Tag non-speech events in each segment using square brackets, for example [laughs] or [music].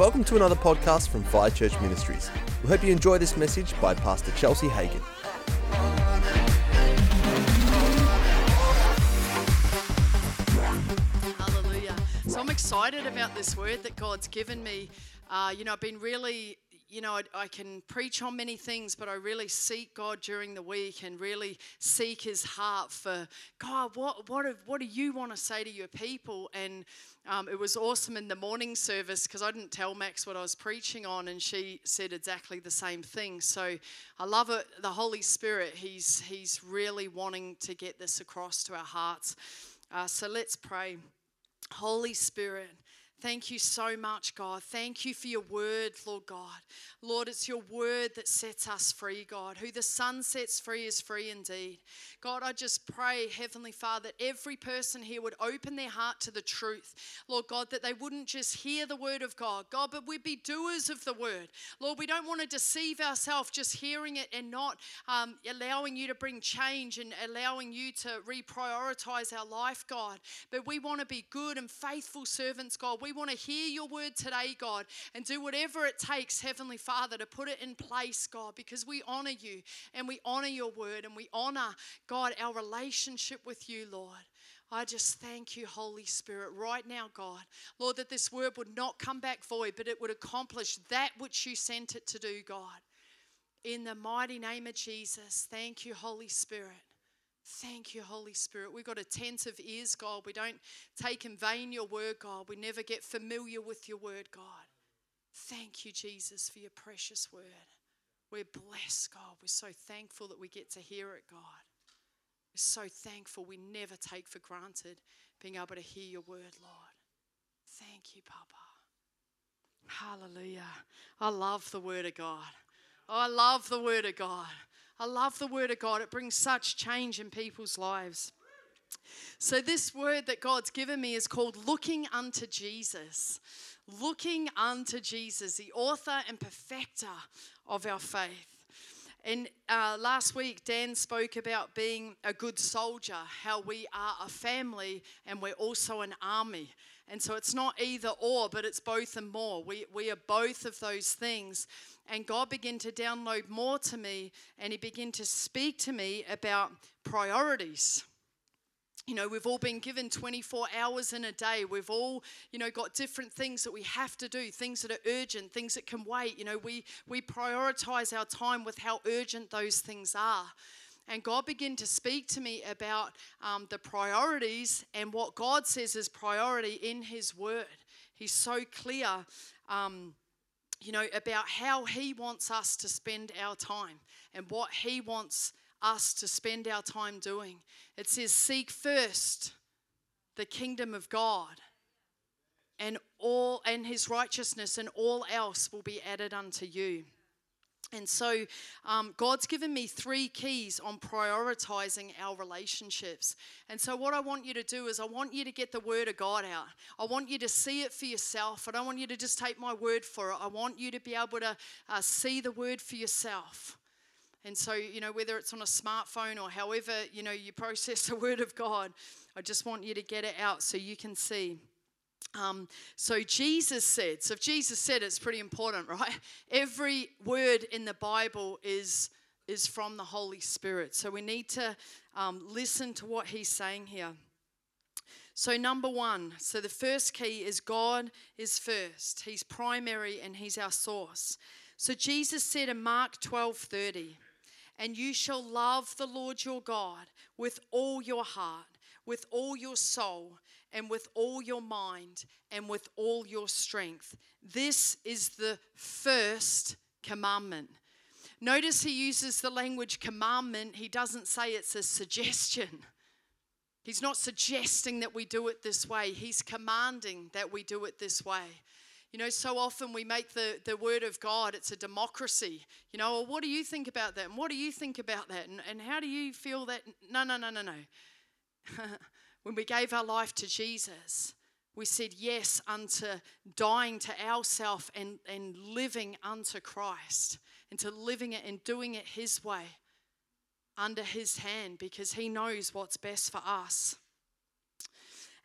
Welcome to another podcast from Fire Church Ministries. We hope you enjoy this message by Pastor Chelsea Hagen. Hallelujah. So I'm excited about this word that God's given me. Uh, you know, I've been really, you know, I, I can preach on many things, but I really seek God during the week and really seek His heart for God. What what what do you want to say to your people? And um, it was awesome in the morning service because I didn't tell Max what I was preaching on, and she said exactly the same thing. So I love it. The Holy Spirit, He's He's really wanting to get this across to our hearts. Uh, so let's pray. Holy Spirit, thank you so much, God. Thank you for your word, Lord God. Lord, it's your word that sets us free, God. Who the Son sets free is free indeed. God, I just pray, Heavenly Father, that every person here would open their heart to the truth. Lord God, that they wouldn't just hear the word of God, God, but we'd be doers of the word. Lord, we don't want to deceive ourselves just hearing it and not um, allowing you to bring change and allowing you to reprioritize our life, God. But we want to be good and faithful servants, God. We want to hear your word today, God, and do whatever it takes, Heavenly Father, to put it in place, God, because we honor you and we honor your word and we honor, God, our relationship with you, Lord. I just thank you, Holy Spirit, right now, God. Lord, that this word would not come back void, but it would accomplish that which you sent it to do, God. In the mighty name of Jesus, thank you, Holy Spirit. Thank you, Holy Spirit. We've got attentive ears, God. We don't take in vain your word, God. We never get familiar with your word, God. Thank you, Jesus, for your precious word. We're blessed, God. We're so thankful that we get to hear it, God. We're so thankful we never take for granted being able to hear your word, Lord. Thank you, Papa. Hallelujah. I love the word of God. I love the word of God. I love the word of God. It brings such change in people's lives. So, this word that God's given me is called looking unto Jesus. Looking unto Jesus, the author and perfecter of our faith. And uh, last week, Dan spoke about being a good soldier, how we are a family and we're also an army. And so it's not either or, but it's both and more. We, we are both of those things. And God began to download more to me and He began to speak to me about priorities. You know, we've all been given 24 hours in a day. We've all, you know, got different things that we have to do, things that are urgent, things that can wait. You know, we, we prioritize our time with how urgent those things are. And God began to speak to me about um, the priorities and what God says is priority in His Word. He's so clear, um, you know, about how He wants us to spend our time and what He wants us to spend our time doing. It says, Seek first the kingdom of God and all and his righteousness and all else will be added unto you. And so um, god's given me three keys on prioritizing our relationships. And so what i want you to do is i want you to get the word of god out. I want you to see it for yourself. I don't want you to just take my word for it. I want you to be able to uh, see the word for yourself and so, you know, whether it's on a smartphone or however, you know, you process [laughs] the Word of God, I just want you to get it out so you can see. Um, so Jesus said, so if Jesus said it's pretty important, [laughs] right? Every word in the Bible is is from the Holy Spirit. So we need to um, listen to what he's saying here. So, number one, so the first key is God is first. He's primary and He's our source. So, Jesus said in Mark 12 30, and you shall love the Lord your God with all your heart, with all your soul, and with all your mind, and with all your strength. This is the first commandment. Notice he uses the language commandment, he doesn't say it's a suggestion. He's not suggesting that we do it this way, he's commanding that we do it this way. You know, so often we make the, the word of God, it's a democracy. You know, well, what do you think about that? And what do you think about that? And, and how do you feel that? No, no, no, no, no. [laughs] when we gave our life to Jesus, we said yes unto dying to ourself and, and living unto Christ, into living it and doing it His way, under His hand, because He knows what's best for us.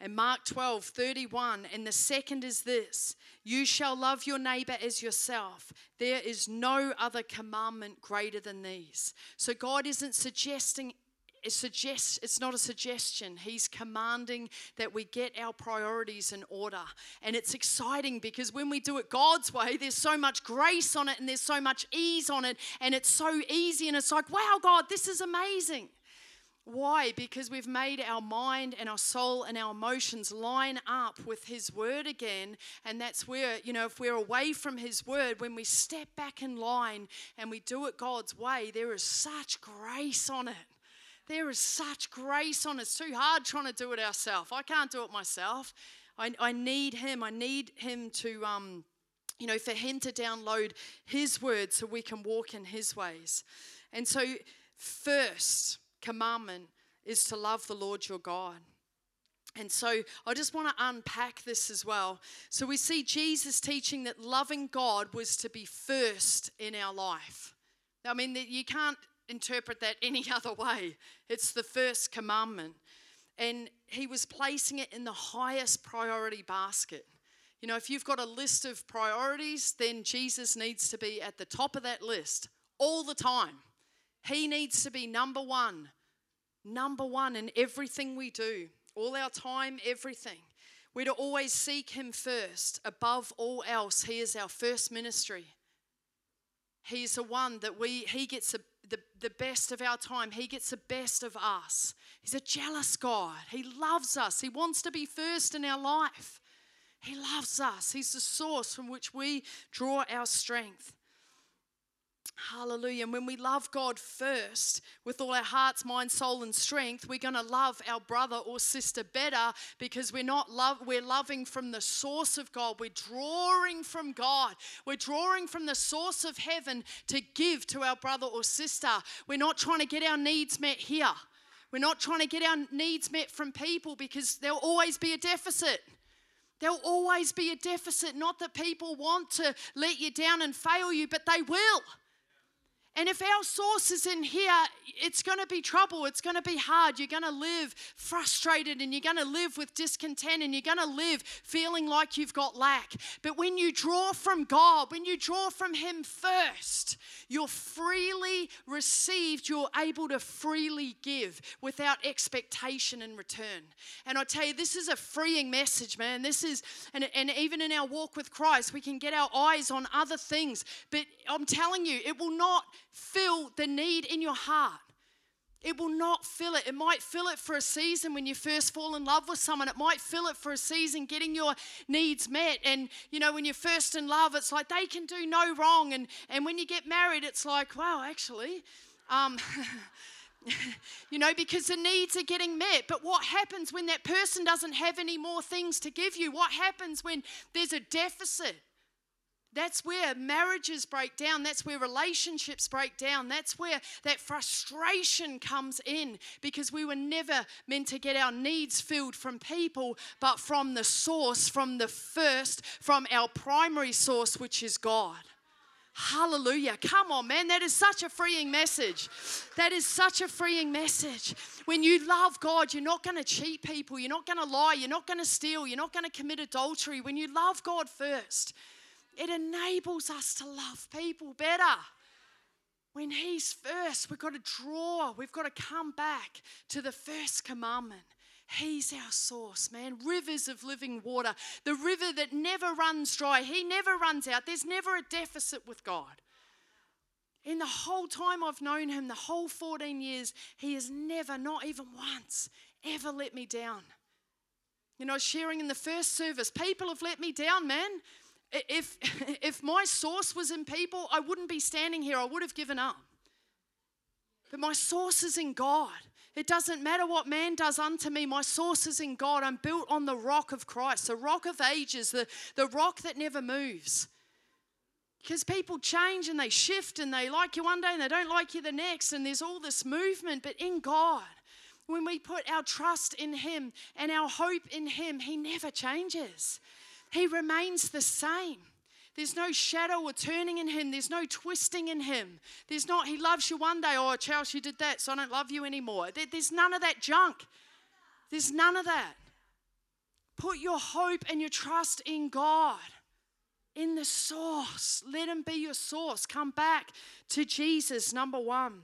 And Mark 12, 31, and the second is this You shall love your neighbor as yourself. There is no other commandment greater than these. So God isn't suggesting it suggests it's not a suggestion he's commanding that we get our priorities in order and it's exciting because when we do it god's way there's so much grace on it and there's so much ease on it and it's so easy and it's like wow god this is amazing why? Because we've made our mind and our soul and our emotions line up with His Word again. And that's where, you know, if we're away from His Word, when we step back in line and we do it God's way, there is such grace on it. There is such grace on it. It's too hard trying to do it ourselves. I can't do it myself. I, I need Him. I need Him to, um, you know, for Him to download His word so we can walk in His ways. And so, first commandment is to love the Lord your God. And so I just want to unpack this as well. So we see Jesus teaching that loving God was to be first in our life. I mean, you can't interpret that any [laughs] other way. It's the first commandment. And he was placing it in the highest priority basket. You know, if you've got a list of priorities, then Jesus needs to be at the top of that list all the time. He needs to be number one, number one in everything we do, all our time, everything. We're to always seek Him first. Above all else, He is our first ministry. He is the one that we, He gets the, the best of our time. He gets the best of us. He's a jealous God. He loves us. He wants to be first in our life. He loves us. He's the source from which we draw our strength. Hallelujah. And when we love God first with all our hearts, mind, soul, and strength, we're going to love our brother or sister better because we're not love we're loving from the source of God. We're drawing from God. We're drawing from the source of heaven to give to our brother or sister. We're not trying to get our needs met here. We're not trying to get our needs met from people because there'll always be a deficit. There'll always be a deficit. Not that people want to let you down and fail you, but they will. And if our source is in here, it's going to be trouble. It's going to be hard. You're going to live frustrated and you're going to live with discontent and you're going to live feeling like you've got lack. But when you draw from God, when you draw from Him first, you're freely received. You're able to freely give without expectation in return. And I tell you, this is a freeing message, man. This is, and, and even in our walk with Christ, we can get our eyes on other things. But I'm telling you, it will not fill the need in your heart. It will not fill it. It might fill it for a season when you first fall in love with someone. It might fill it for a season getting your needs met. And, you know, when you're first in love, it's like they can do no wrong. And, and when you get married, it's like, wow, actually, um, [laughs] you know, because the needs are getting met. But what happens when that person doesn't have any more things to give you? What happens when there's a deficit? That's where marriages break down. That's where relationships break down. That's where that frustration comes in because we were never meant to get our needs filled from people, but from the source, from the first, from our primary source, which is God. Hallelujah. Come on, man. That is such a freeing message. That is such a freeing message. When you love God, you're not going to cheat people. You're not going to lie. You're not going to steal. You're not going to commit adultery. When you love God first, it enables us to love people better. When He's first, we've got to draw, we've got to come back to the first commandment. He's our source, man. Rivers of living water. The river that never runs dry. He never runs out. There's never a deficit with God. In the whole time I've known him, the whole 14 years, he has never, not even once, ever let me down. You know, sharing in the first service, people have let me down, man. If, [laughs] if my source was in people, I wouldn't be standing here. I would have given up. But my source is in God. It doesn't matter what man does unto me, my source is in God. I'm built on the rock of Christ, the rock of ages, the, the rock that never moves. Because people change and they shift and they like you one day and they don't like you the next, and there's all this movement. But in God, when we put our trust in Him and our hope in Him, He never changes. He remains the same. There's no shadow or turning in him. There's no twisting in him. There's not, he loves you one day. Oh, Charles, you did that, so I don't love you anymore. There's none of that junk. There's none of that. Put your hope and your trust in God, in the source. Let Him be your source. Come back to Jesus, number one.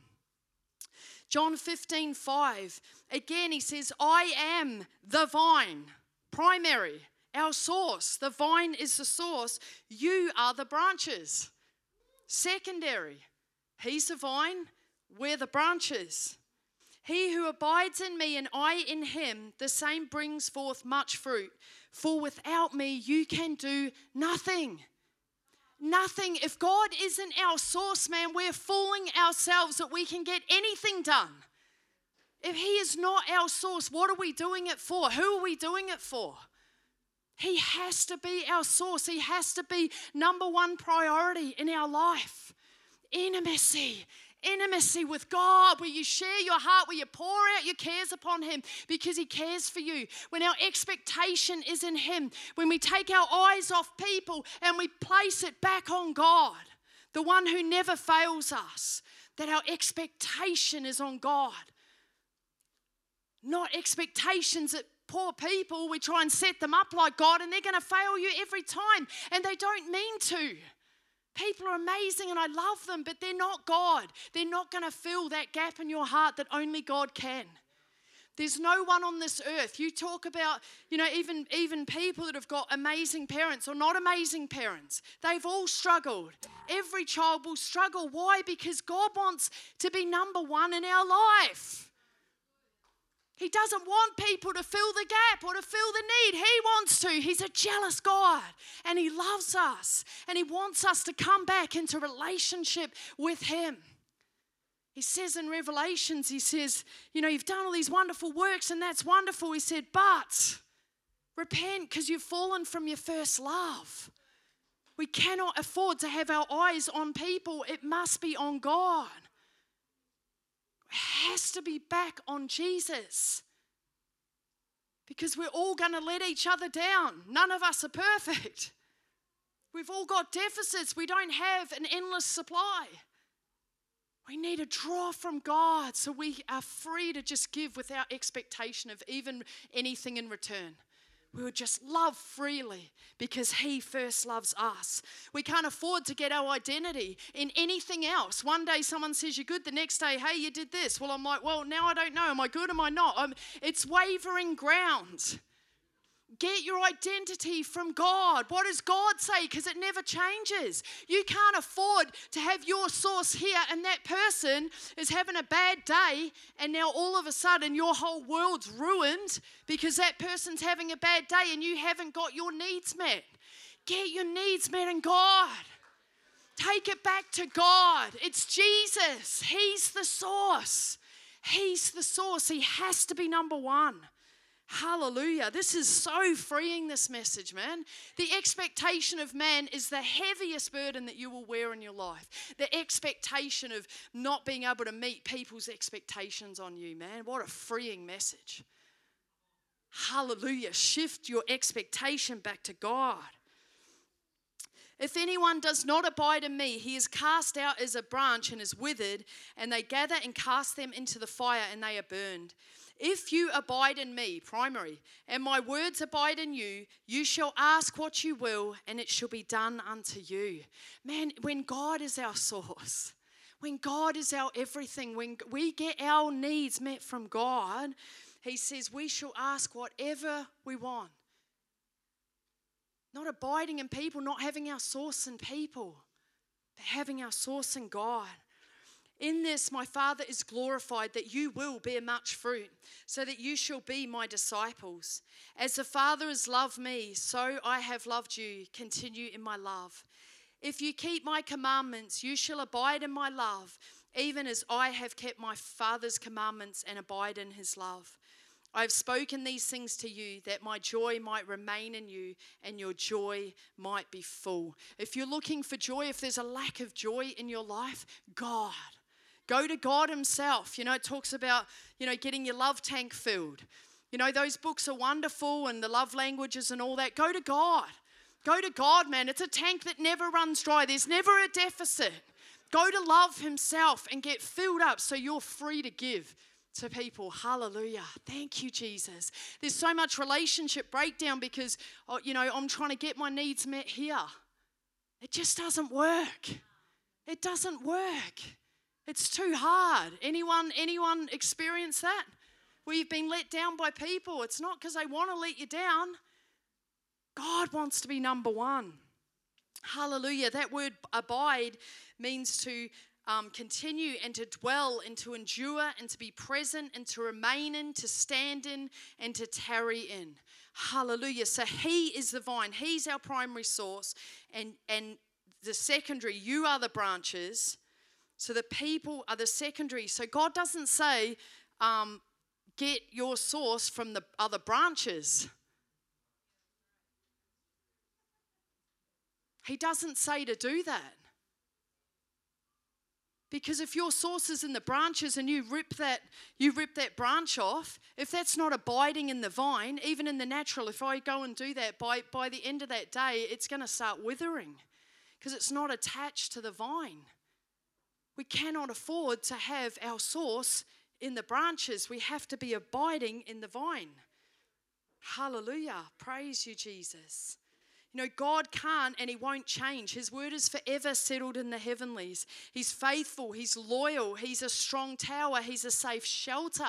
John 15, 5. Again, he says, I am the vine, primary, our source. The vine is the source. You are the branches. Secondary. He's the vine, we're the branches. He who abides in me and I in him, the same brings forth much fruit. For without me, you can do nothing. Nothing. If God isn't our source, man, we're fooling ourselves that we can get anything done. If He is not our source, what are we doing it for? Who are we doing it for? He has to be our source. He has to be number one priority in our life. Intimacy intimacy with God, where you share your heart, where you pour out your cares upon Him because He cares for you. When our expectation is in Him, when we take our eyes off people and we place it back on God, the one who never fails us, that our expectation is on God. Not expectations that poor people, we try and set them up like God and they're going to fail you every time, and they don't mean to. People are amazing and I love them, but they're not God. They're not going to fill that gap in your heart that only God can. There's no one on this earth. You talk about, you know, even, even people that have got amazing parents or not amazing parents. They've all struggled. Every child will struggle. Why? Because God wants to be number one in our life. He doesn't want people to fill the gap or to fill the need. He wants to. He's a jealous God and He loves us and He wants us to come back into relationship with Him. He says in Revelations, He says, You know, you've done all these wonderful works and that's wonderful. He said, But repent because you've fallen from your first love. We cannot afford to have our eyes on people, it must be on God has to be back on Jesus. Because we're all going to let each other down. None of us are perfect. We've all got deficits. We don't have an endless supply. We need to draw from God so we are free to just give without expectation of even anything in return. We would just love freely because He first loves us. We can't afford to get our identity in anything else. One day someone says you're good, the next day, hey, you did this. Well, I'm like, well, now I don't know. Am I good? Am I not? I'm, it's wavering ground. Get your identity from God. What does God say? Because it never changes. You can't afford to have your source here and that person is having a bad day, and now all of a sudden your whole world's ruined because that person's having a bad day and you haven't got your needs met. Get your needs met in God. Take it back to God. It's Jesus. He's the source. He's the source. He has to be number one. Hallelujah. This is so freeing, this message, man. The expectation of man is the heaviest burden that you will wear in your life. The expectation of not being able to meet people's expectations on you, man. What a freeing message. Hallelujah. Shift your expectation back to God. If anyone does not abide in me, he is cast out as a branch and is withered, and they gather and cast them into the fire, and they are burned. If you abide in me, primary, and my words abide in you, you shall ask what you will, and it shall be done unto you. Man, when God is our source, when God is our everything, when we get our needs met from God, He says we shall ask whatever we want. Not abiding in people, not having our source in people, but having our source in God. In this, my Father is glorified that you will bear much fruit, so that you shall be my disciples. As the Father has loved me, so I have loved you. Continue in my love. If you keep my commandments, you shall abide in my love, even as I have kept my Father's commandments and abide in his love. I have spoken these things to you that my joy might remain in you and your joy might be full. If you're looking for joy, if there's a lack of joy in your life, God Go to God Himself. You know, it talks about, you know, getting your love tank filled. You know, those books are wonderful and the love languages and all that. Go to God. Go to God, man. It's a tank that never runs dry, there's never a deficit. Go to love Himself and get filled up so you're free to give to people. Hallelujah. Thank you, Jesus. There's so much relationship breakdown because, oh, you know, I'm trying to get my needs met here. It just doesn't work. It doesn't work. It's too hard. Anyone, anyone experience that? Where you've been let down by people. It's not because they want to let you down. God wants to be number one. Hallelujah. That word abide means to um, continue and to dwell and to endure and to be present and to remain in, to stand in, and to tarry in. Hallelujah. So He is the vine, He's our primary source, and, and the secondary, you are the branches. So the people are the secondary. So God doesn't say, um, get your source from the other branches. He doesn't say to do that. Because if your source is in the branches and you rip that you rip that branch off, if that's not abiding in the vine, even in the natural, if I go and do that, by, by the end of that day, it's going to start withering because it's not attached to the vine. We cannot afford to have our source in the branches. We have to be abiding in the vine. Hallelujah. Praise you, Jesus. You know, God can't and He won't change. His word is forever settled in the heavenlies. He's faithful, He's loyal, He's a strong tower, He's a safe shelter.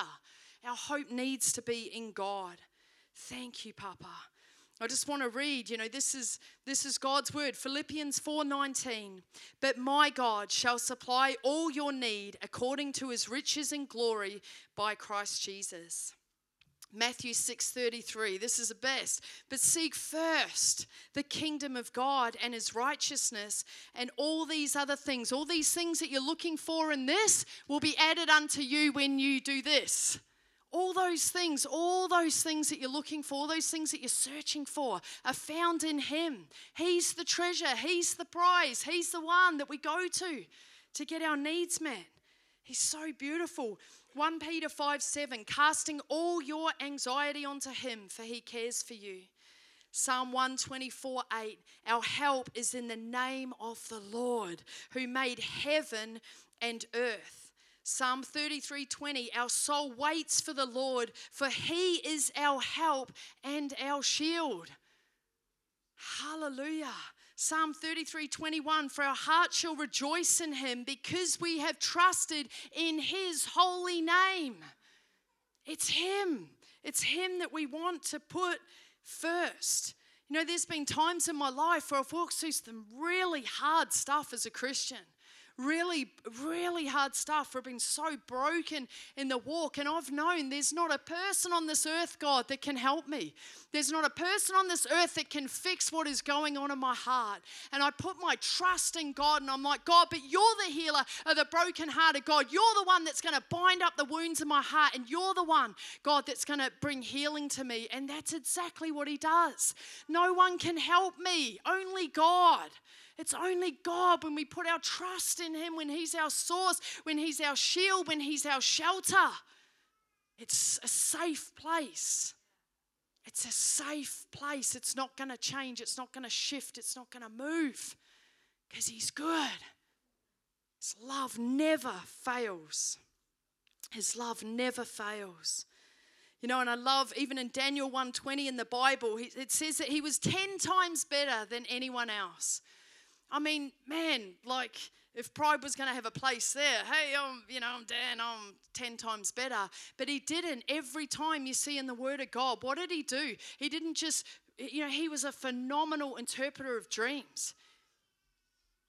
Our hope needs to be in God. Thank you, Papa. I just want to read, you know, this is this is God's word, Philippians 4:19. But my God shall supply all your need according to his riches and glory by Christ Jesus. Matthew 6:33 this is the best but seek first the kingdom of God and his righteousness and all these other things all these things that you're looking for in this will be added unto you when you do this all those things all those things that you're looking for all those things that you're searching for are found in him. He's the treasure. He's the prize. He's the one that we go to to get our needs met. He's so beautiful. 1 Peter 5 7, casting all your anxiety onto him, for he cares for you. Psalm 124 8, our help is in the name of the Lord who made heaven and earth. Psalm 33 20, our soul waits for the Lord, for he is our help and our shield. Hallelujah. Psalm 33 21 For our heart shall rejoice in him because we have trusted in his holy name. It's him. It's him that we want to put first. You know, there's been times in my life where I've walked through some really hard stuff as a Christian really, really hard stuff. We've been so broken in the walk. And I've known there's not a person on this earth, God, that can help me. There's not a person on this earth that can fix what is going on in my heart. And I put my trust in God and I'm like, God, but you're the healer of the brokenhearted God. You're the one that's going to bind up the wounds in my heart. And you're the one, God, that's going to bring healing to me. And that's exactly what He does. No one can help me, only God. It's only God when we put our trust in Him, when He's our source, when He's our shield, when He's our shelter. It's a safe place. It's a safe place. It's not going to change. It's not going to shift. It's not going to move because He's good. His love never fails. His love never fails. You know, and I love even in Daniel 1:20 in the Bible, it says that he was 10 times better than anyone else. I mean, man, like if pride was going to have a place there, hey, I'm, you know, I'm Dan, I'm 10 times better. But he didn't. Every time you see in the Word of God, what did he do? He didn't just, you know, he was a phenomenal interpreter of dreams.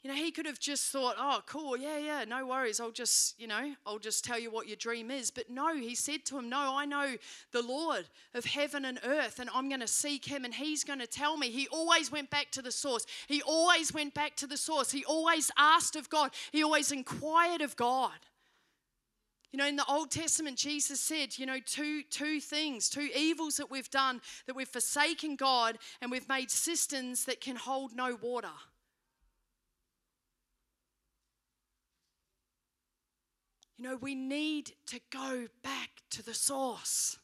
You know, he could have just thought, oh, cool, yeah, yeah, no worries. I'll just, you know, I'll just tell you what your dream is. But no, he said to him, no, I know the Lord of heaven and earth, and I'm going to seek him, and he's going to tell me. He always went back to the source. He always went back to the source. He always asked of God, he always inquired of God. You know, in the Old Testament, Jesus said, you know, two, two things, two evils that we've done, that we've forsaken God and we've made cisterns that can hold no water. You know, we need to go back to the source.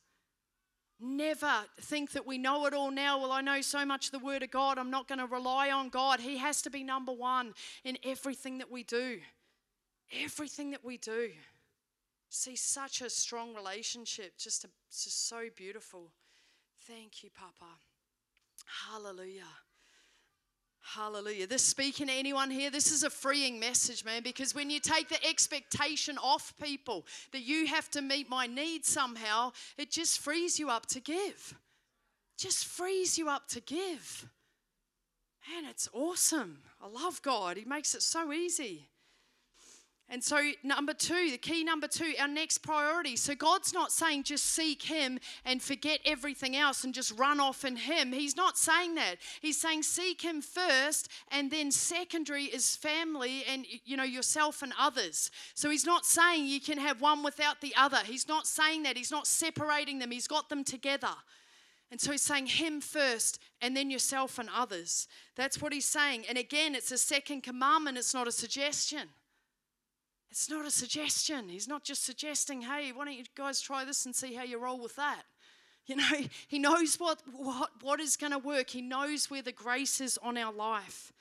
Never think that we know it all now. Well, I know so much of the Word of God, I'm not going to rely on God. He has to be number one in everything that we do. Everything that we do. See such a strong relationship, just, a, just so beautiful. Thank you, Papa. Hallelujah. Hallelujah. This speaking to anyone here, this is a freeing message, man, because when you take the expectation off people that you have to meet my needs somehow, it just frees you up to give. Just frees you up to give. Man, it's awesome. I love God. He makes it so easy. And so, number two, the key number two, our next priority. So, God's not saying just seek Him and forget everything else and just run off in Him. He's not saying that. He's saying seek Him first, and then secondary is family and, you know, yourself and others. So, He's not saying you can have one without the other. He's not saying that. He's not separating them, He's got them together. And so he's saying him first and then yourself and others. That's what he's saying. And again, it's a second commandment, it's not a suggestion. It's not a suggestion. He's not just suggesting, hey, why don't you guys try this and see how you roll with that? You know, [laughs] he knows what, what, what is going to work. He knows where the grace is on our life.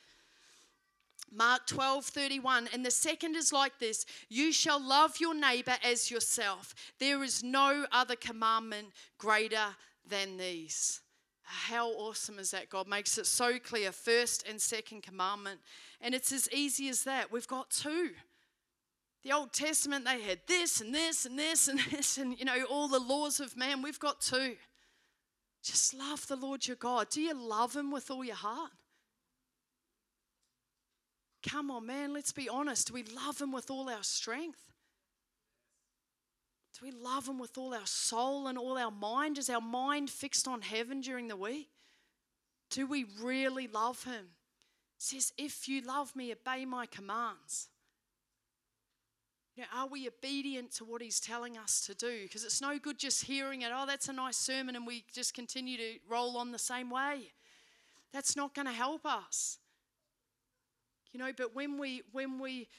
Mark 12, 31. And the second is like this You shall love your neighbor as yourself. There is no other commandment greater than these. How awesome is that? God makes it so clear first and second commandment. And it's as easy as that. We've got two. The Old Testament, they had this and this and this and [laughs] this, and you know, all the laws of man. We've got two. Just love the Lord your God. Do you love him with all your heart? Come on, man, let's be honest. Do we love him with all our strength? Do we love him with all our soul and all our mind? Is our mind fixed on heaven during the week? Do we really love him? It says, If you love me, obey my commands. You know, are we obedient to what he's telling us to do? Because it's no good just hearing it, oh, that's a nice sermon, and we just continue to roll on the same way. That's not going to help us. You know, but when we when we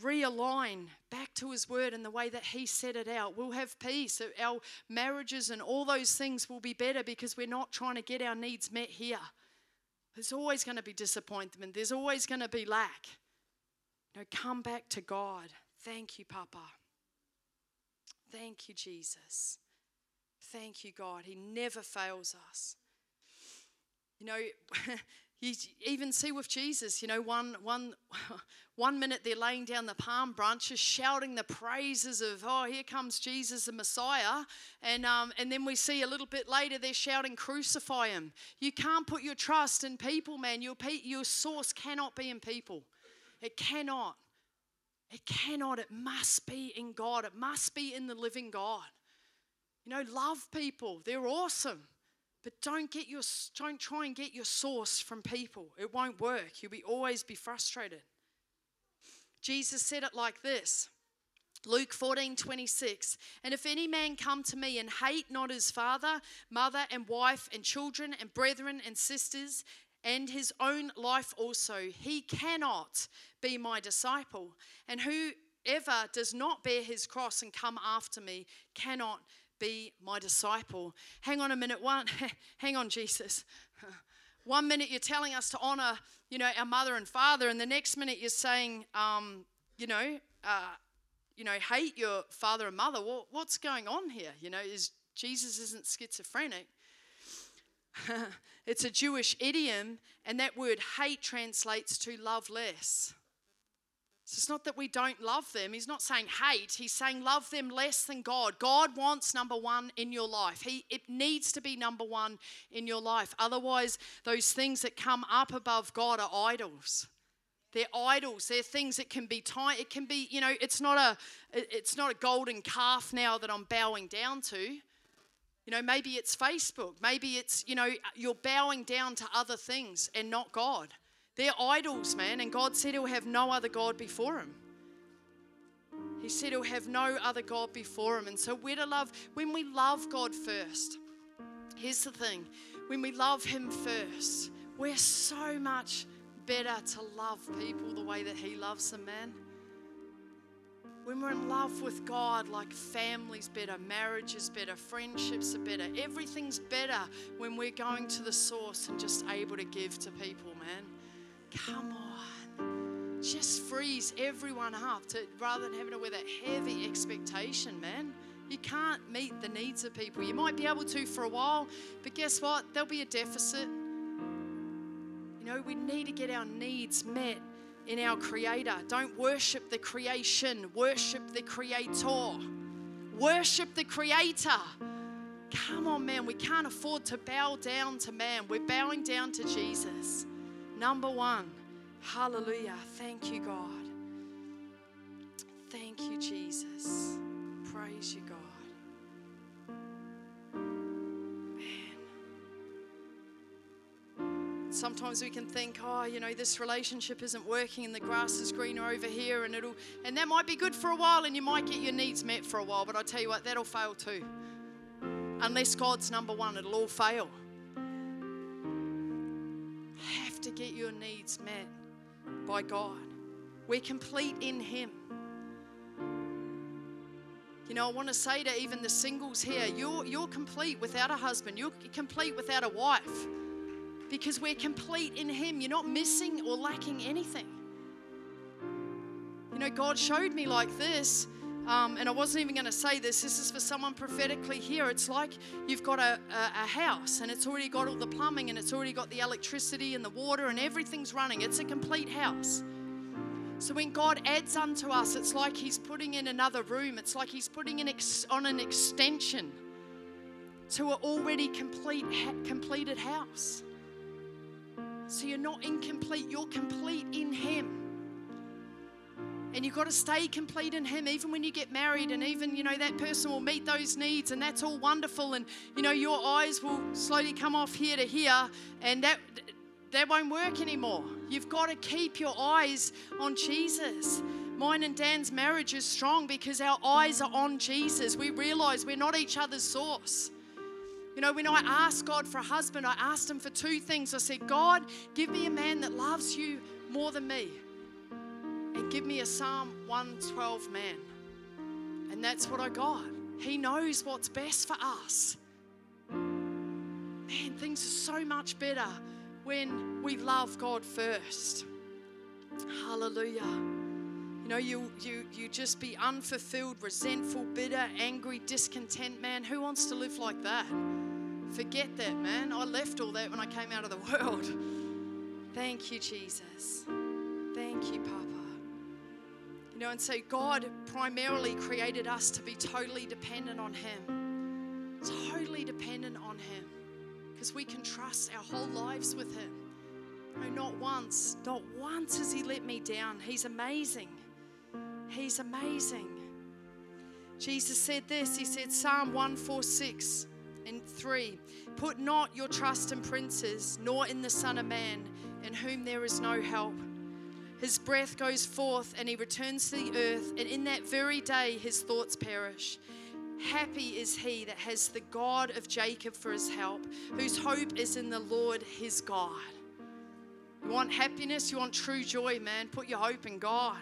realign back to his word and the way that he set it out, we'll have peace. Our marriages and all those things will be better because we're not trying to get our needs met here. There's always going to be disappointment. There's always going to be lack. You know, come back to God. Thank you, Papa. Thank you, Jesus. Thank you, God. He never fails us. You know, [laughs] you even see with Jesus, you know, one, one, [laughs] one minute they're laying down the palm branches, shouting the praises of, oh, here comes Jesus, the Messiah. And, um, and then we see a little bit later they're shouting, crucify him. You can't put your trust in people, man. Your, pe- your source cannot be in people. It cannot. It cannot, it must be in God. It must be in the living God. You know, love people. They're awesome. But don't get your don't try and get your source from people. It won't work. You'll be always be frustrated. Jesus said it like this. Luke 14, 26. And if any man come to me and hate not his father, mother, and wife, and children, and brethren, and sisters, and his own life also, he cannot be my disciple. And whoever does not bear his cross and come after me cannot be my disciple. Hang on a minute. One, [laughs] hang on, Jesus. [laughs] One minute you're telling us to honor, you know, our mother and father, and the next minute you're saying, um, you know, uh, you know, hate your father and mother. What's going on here? You know, is Jesus isn't schizophrenic. [laughs] it's a Jewish idiom, and that word hate translates to love less. So it's not that we don't love them. He's not saying hate. He's saying love them less than God. God wants number one in your life. He, it needs to be number one in your life. Otherwise, those things that come up above God are idols. They're idols. They're things that can be tight. It can be, you know, it's not a, it's not a golden calf now that I'm bowing down to. You know, maybe it's Facebook. Maybe it's, you know, you're bowing down to other things and not God. They're idols, man, and God said He'll have no other God before Him. He said He'll have no other God before Him. And so we're to love, when we love God first, here's the thing when we love Him first, we're so much better to love people the way that He loves them, man. When we're in love with God, like family's better, marriage is better, friendships are better, everything's better when we're going to the source and just able to give to people, man. Come on. just frees everyone up to rather than having to wear that heavy expectation, man. You can't meet the needs of people. You might be able to for a while, but guess what? There'll be a deficit. You know, we need to get our needs met in our Creator. Don't worship the creation, worship the Creator. Worship the Creator. Come on, man. We can't afford to bow down to man. We're bowing down to Jesus. Number one. Hallelujah. Thank you, God. Thank you, Jesus. Praise you, God. Sometimes we can think, oh, you know, this relationship isn't working and the grass is greener over here and it'll and that might be good for a while and you might get your needs met for a while, but I tell you what, that'll fail too. Unless God's number one, it'll all fail. Have to get your needs met by God. We're complete in Him. You know, I want to say to even the singles here, you're, you're complete without a husband, you're complete without a wife because we're complete in Him. You're not missing or lacking anything. You know, God showed me like this, um, and I wasn't even going to say this. This is for someone prophetically here. It's like you've got a, a, a house, and it's already got all the plumbing, and it's already got the electricity and the water, and everything's running. It's a complete house. So when God adds unto us, it's like He's putting in another room. It's like He's putting in ex- on an extension to an already complete ha- completed house. So you're not incomplete, you're complete in Him. And you've got to stay complete in Him, even when you get married, and even, you know, that person will meet those needs, and that's all wonderful. And, you know, your eyes will slowly come off here to here, and that that won't work anymore. You've got to keep your eyes on Jesus. Mine and Dan's marriage is strong because our eyes are on Jesus. We realize we're not each other's source. You know, when I asked God for a husband, I asked him for two things. I said, God, give me a man that loves you more than me, and give me a Psalm 112 man. And that's what I got. He knows what's best for us. Man, things are so much better when we love God first. Hallelujah. You know, you you you just be unfulfilled, resentful, bitter, angry, discontent, man. Who wants to live like that? Forget that, man. I left all that when I came out of the [laughs] world. Thank you, Jesus. Thank you, Papa. You know, and so God primarily created us to be totally dependent on Him. Totally dependent on Him because we can trust our whole lives with Him. No, not once, not once has He let me down. He's amazing. He's amazing. Jesus said this He said, Psalm 146 and 3 Put not your trust in princes, nor in the Son of Man, in whom there is no help. His breath goes forth and he returns to the earth, and in that very day his thoughts perish. Happy is he that has the God of Jacob for his help, whose hope is in the Lord his God. You want happiness? You want true joy, man? Put your hope in God.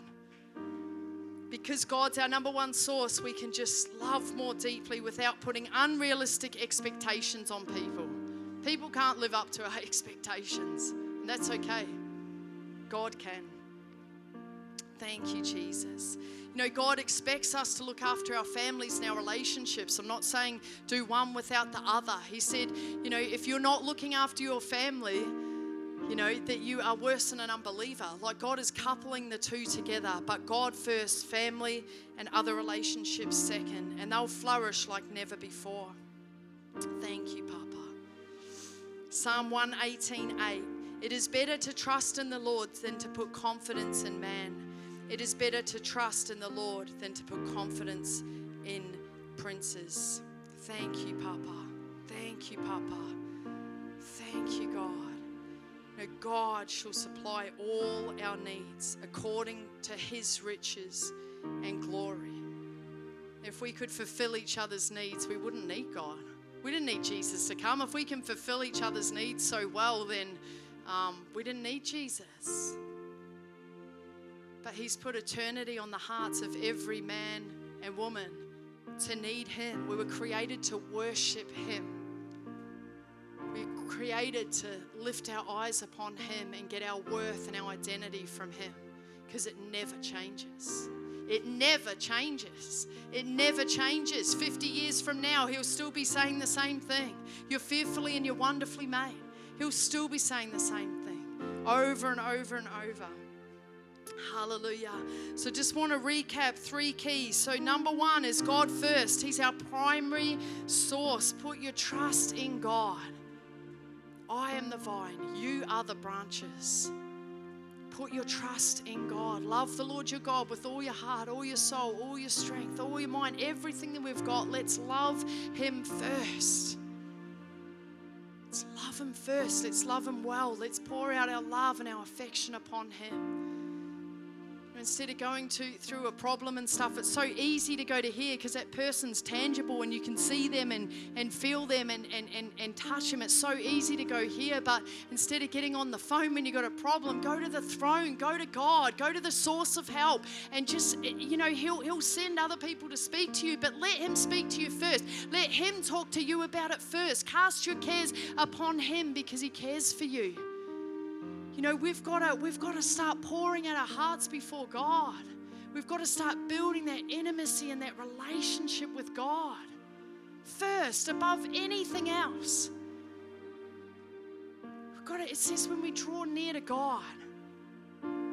Because God's our number one source, we can just love more deeply without putting unrealistic expectations on people. People can't live up to our [laughs] expectations, and that's okay. God can. Thank you, Jesus. You know, God expects us to look after our families and our relationships. I'm not saying do one without the other. He said, you know, if you're not looking after your family, you know, that you are worse than an unbeliever. Like God is coupling the two together, but God first, family and other relationships second, and they'll flourish like never before. Thank you, Papa. Psalm 118 8. It is better to trust in the Lord than to put confidence in man. It is better to trust in the Lord than to put confidence in princes. Thank you, Papa. Thank you, Papa. Thank you, God. No, God shall supply all our needs according to his riches and glory. If we could fulfill each other's needs, we wouldn't need God. We didn't need Jesus to come. If we can fulfill each other's needs so well, then um, we didn't need Jesus. But He's put eternity on the hearts of every man and woman to need Him. We were created to worship Him. We were created to lift our eyes upon Him and get our worth and our identity from Him. because it never changes. It never changes. It never changes. 50 years from now, he'll still be saying the same thing. You're fearfully and you're wonderfully made. He'll still be saying the same thing over and over and over. Hallelujah. So, just want to recap three keys. So, number one is God first, He's our primary source. Put your trust in God. I am the vine, you are the branches. Put your trust in God. Love the Lord your God with all your heart, all your soul, all your strength, all your mind, everything that we've got. Let's love Him first. Let's love Him first. Let's love Him well. Let's pour out our love and our affection upon Him instead of going to through a problem and stuff, it's so easy to go to here because that person's tangible and you can see them and, and feel them and, and, and, and touch them. It's so easy to go here, but instead of getting on the phone when you've got a problem, go to the throne, go to God, go to the source of help, and just, eh, you know, He'll, he'll send other people to speak to you, but let Him speak to you first. Let Him talk to you about it first. Cast your cares upon Him because He cares for you. You know, we've got to we've got to start pouring out our hearts before God. We've got to start building that intimacy and that relationship with God first above anything else. We've got to, it says when we draw near to God,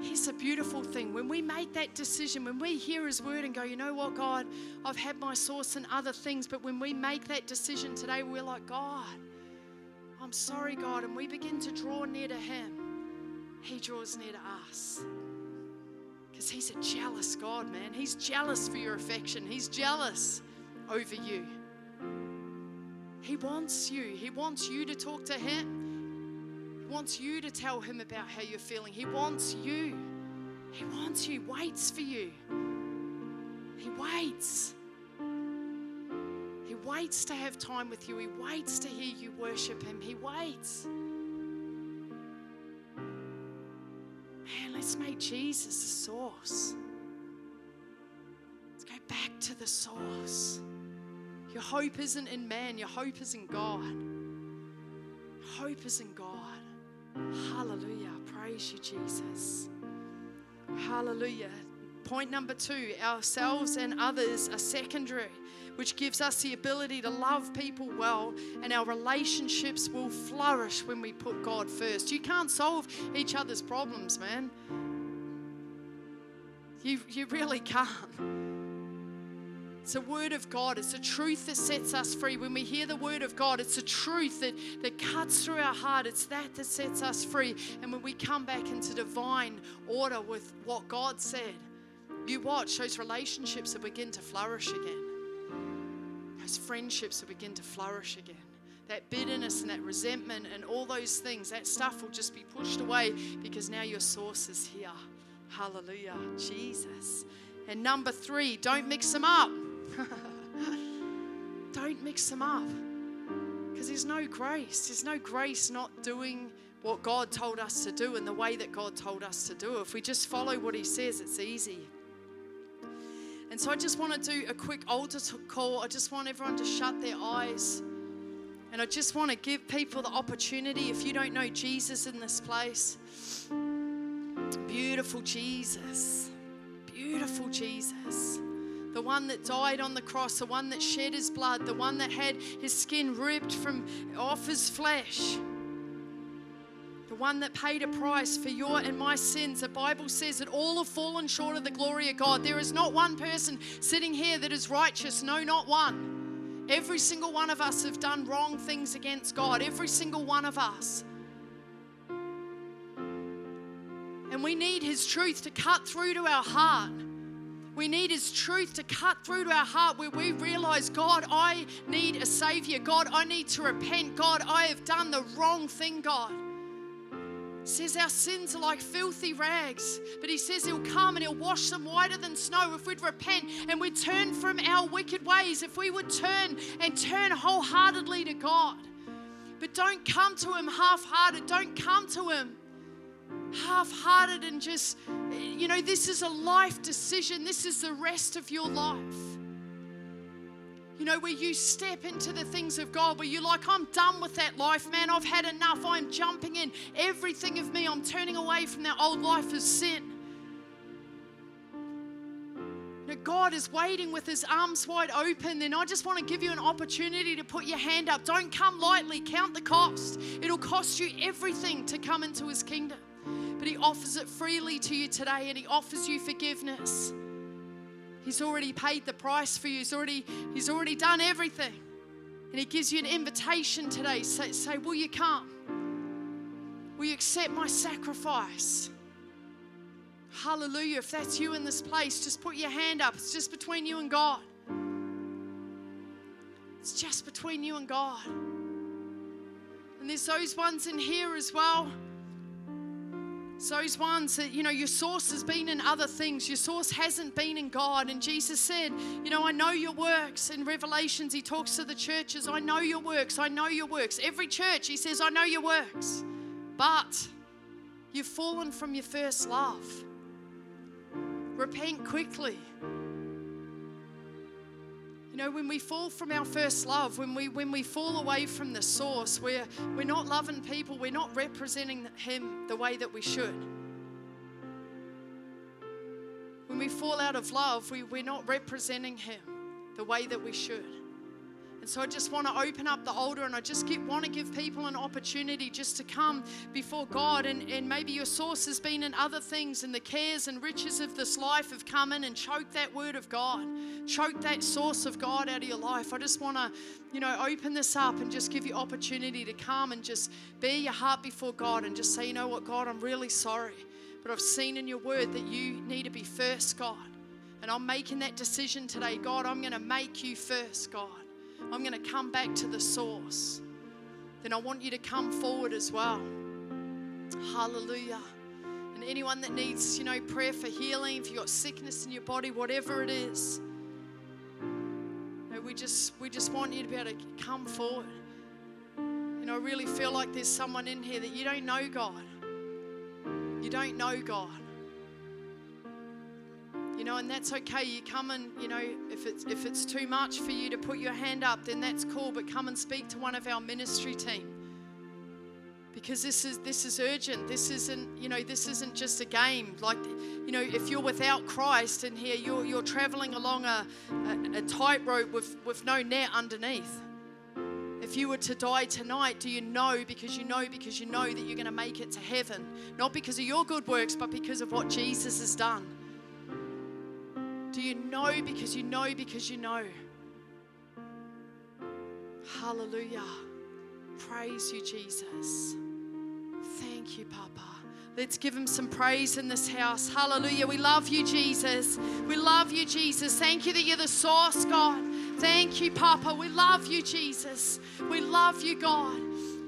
Here's a beautiful thing. When we make that decision, when we hear His word and go, you know what, God, I've had my source in other things, but when we make that decision today, we're like, God, I'm sorry, God, and we begin to draw near to Him. He draws near to us. Because He's a jealous God, man. He's jealous for your affection, He's jealous over you. He wants you. He wants you to talk to Him. He wants you to tell Him about how you're feeling. He wants you. He wants you, waits for you. He waits. He waits to have time with you. He waits to hear you worship Him. He waits. Let's make Jesus the source. Let's go back to the source. Your hope isn't in man, your hope is in God. Your Hope is in God. Hallelujah. Praise you, Jesus. Hallelujah. Point number two ourselves and others are secondary which gives us the ability to love people well, and our relationships will flourish when we put God first. You can't solve each other's problems, man. You, you really can't. It's a word of God. It's a truth that sets us free. When we hear the word of God, it's a truth that, that cuts through our heart. It's that that sets us free. And when we come back into divine order with what God said, you watch, those relationships will begin to flourish again those friendships will begin to flourish again. That bitterness and that resentment and all those things, that stuff will just be pushed away because now your source is here. Hallelujah, Jesus. And number three, don't mix them up. [laughs] don't mix them up because there's no grace. There's no grace not doing what God told us to do in the way that God told us to do. If we just follow what He says, it's easy. And so I just want to do a quick altar call. I just want everyone to shut their eyes. And I just want to give people the opportunity, if you don't know Jesus in this place, beautiful Jesus, beautiful Jesus the one that died on the cross, the one that shed his blood, the one that had his skin ripped from off his flesh the one that paid a price for your and my sins. The Bible says that all have fallen short of the glory of God. There is not one person sitting here that is righteous, no, not one. Every single one of us have done wrong things against God, every single one of us. And we need His truth to cut through to our heart. We need His truth to cut through to our heart where we realize, God, I need a Savior. God, I need to repent. God, I have done the wrong thing, God says our sins are like filthy rags, but he says he'll come and he'll wash them whiter than snow if we'd repent and we'd turn from our wicked ways, if we would turn and turn wholeheartedly to God. But don't come to him half hearted, don't come to him half hearted and just, you know, this is a life decision, this is the rest of your life. You know, where you step into the things of God, where you're like, I'm done with that life, man. I've had enough. I'm jumping in. Everything of me, I'm turning away from that old life of sin. God is waiting with his arms wide open, then I just want to give you an opportunity to put your hand up. Don't come lightly, count the cost. It'll cost you everything to come into his kingdom. But he offers it freely to you today and he offers you forgiveness. He's already paid the price for you. He's already, he's already done everything. And he gives you an invitation today. Say, say, Will you come? Will you accept my sacrifice? Hallelujah. If that's you in this place, just put your hand up. It's just between you and God. It's just between you and God. And there's those ones in here as well. Those ones that, you know, your source has been in other things. Your source hasn't been in God. And Jesus said, You know, I know your works. In Revelations, he talks to the churches, I know your works. I know your works. Every church, he says, I know your works. But you've fallen from your first love. Repent quickly. You know, when we fall from our first love, when we when we fall away from the source, we're we're not loving people, we're not representing him the way that we should. When we fall out of love, we, we're not representing him the way that we should. And so I just want to open up the altar and I just want to give people an opportunity just to come before God. And, and maybe your source has been in other things, and the cares and riches of this life have come in and choked that word of God, choked that source of God out of your life. I just want to, you know, open this up and just give you opportunity to come and just bare your heart before God and just say, you know what, God, I'm really sorry. But I've seen in your word that you need to be first, God. And I'm making that decision today. God, I'm going to make you first, God. I'm going to come back to the source. Then I want you to come forward as well. Hallelujah. And anyone that needs, you know, prayer for healing, if you've got sickness in your body, whatever it is, you know, we just we just want you to be able to come forward. You know, I really feel like there's someone in here that you don't know God. You don't know God. You know, and that's okay. You come and, you know, if it's if it's too much for you to put your hand up, then that's cool. But come and speak to one of our ministry team. Because this is this is urgent. This isn't, you know, this isn't just a game. Like, you know, if you're without Christ in here, you're you're traveling along a, a, a tightrope with, with no net underneath. If you were to die tonight, do you know because you know because you know that you're going to make it to heaven? Not because of your good works, but because of what Jesus has done. Do you know because you know because you know? Hallelujah. Praise you, Jesus. Thank you, Papa. Let's give him some praise in this house. Hallelujah. We love you, Jesus. We love you, Jesus. Thank you that you're the source, God. Thank you, Papa. We love you, Jesus. We love you, God.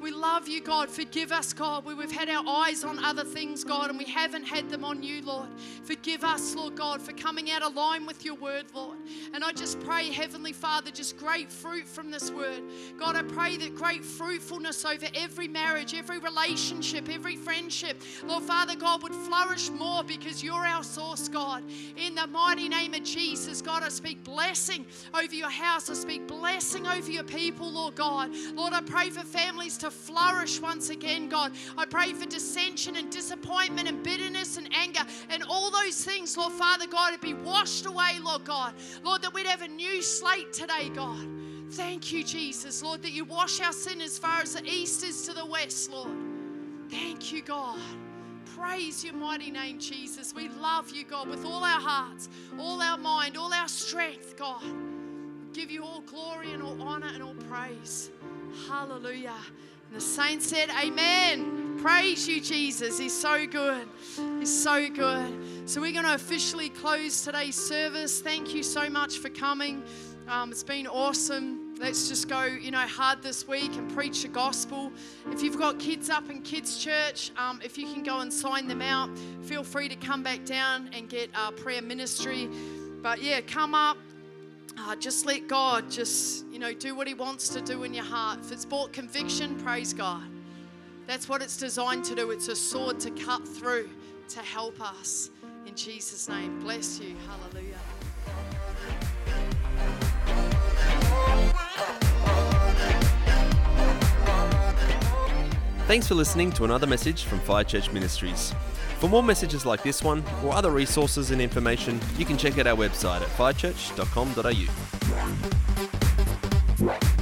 We love you, God. Forgive us, God, we've had our eyes on other things, God, and we haven't had them on you, Lord. Forgive us, Lord God, for coming out of line with your word, Lord. And I just pray, Heavenly Father, just great fruit from this word. God, I pray that great fruitfulness over every marriage, every relationship, every friendship, Lord Father God, would flourish more because you're our source, God. In the mighty name of Jesus, God, I speak blessing over your house. I speak blessing over your people, Lord God. Lord, I pray for families to flourish once again, God. I pray for dissension and disappointment and bitterness and anger and all those things, Lord Father God, to be washed away, Lord God. Lord, that we'd have a new slate today, God. Thank you, Jesus, Lord, that you wash our sin as far as the east is to the west, Lord. Thank you, God. Praise your mighty name, Jesus. We love you, God, with all our hearts, all our mind, all our strength, God. Give you all glory and all honor and all praise. Hallelujah. And the saints said, Amen. Praise you, Jesus. He's so good. He's so good. So, we're going to officially close today's service. Thank you so much for coming. Um, it's been awesome. Let's just go, you know, hard this week and preach the gospel. If you've got kids up in kids' church, um, if you can go and sign them out, feel free to come back down and get our prayer ministry. But yeah, come up, uh, just let God just, you know, do what He wants to do in your heart. If it's brought conviction, praise God. That's what it's designed to do. It's a sword to cut through to help us. In Jesus' name, bless you. Hallelujah. Thanks for listening to another message from Fire Church Ministries. For more messages like this one, or other resources and information, you can check out our website at firechurch.com.au.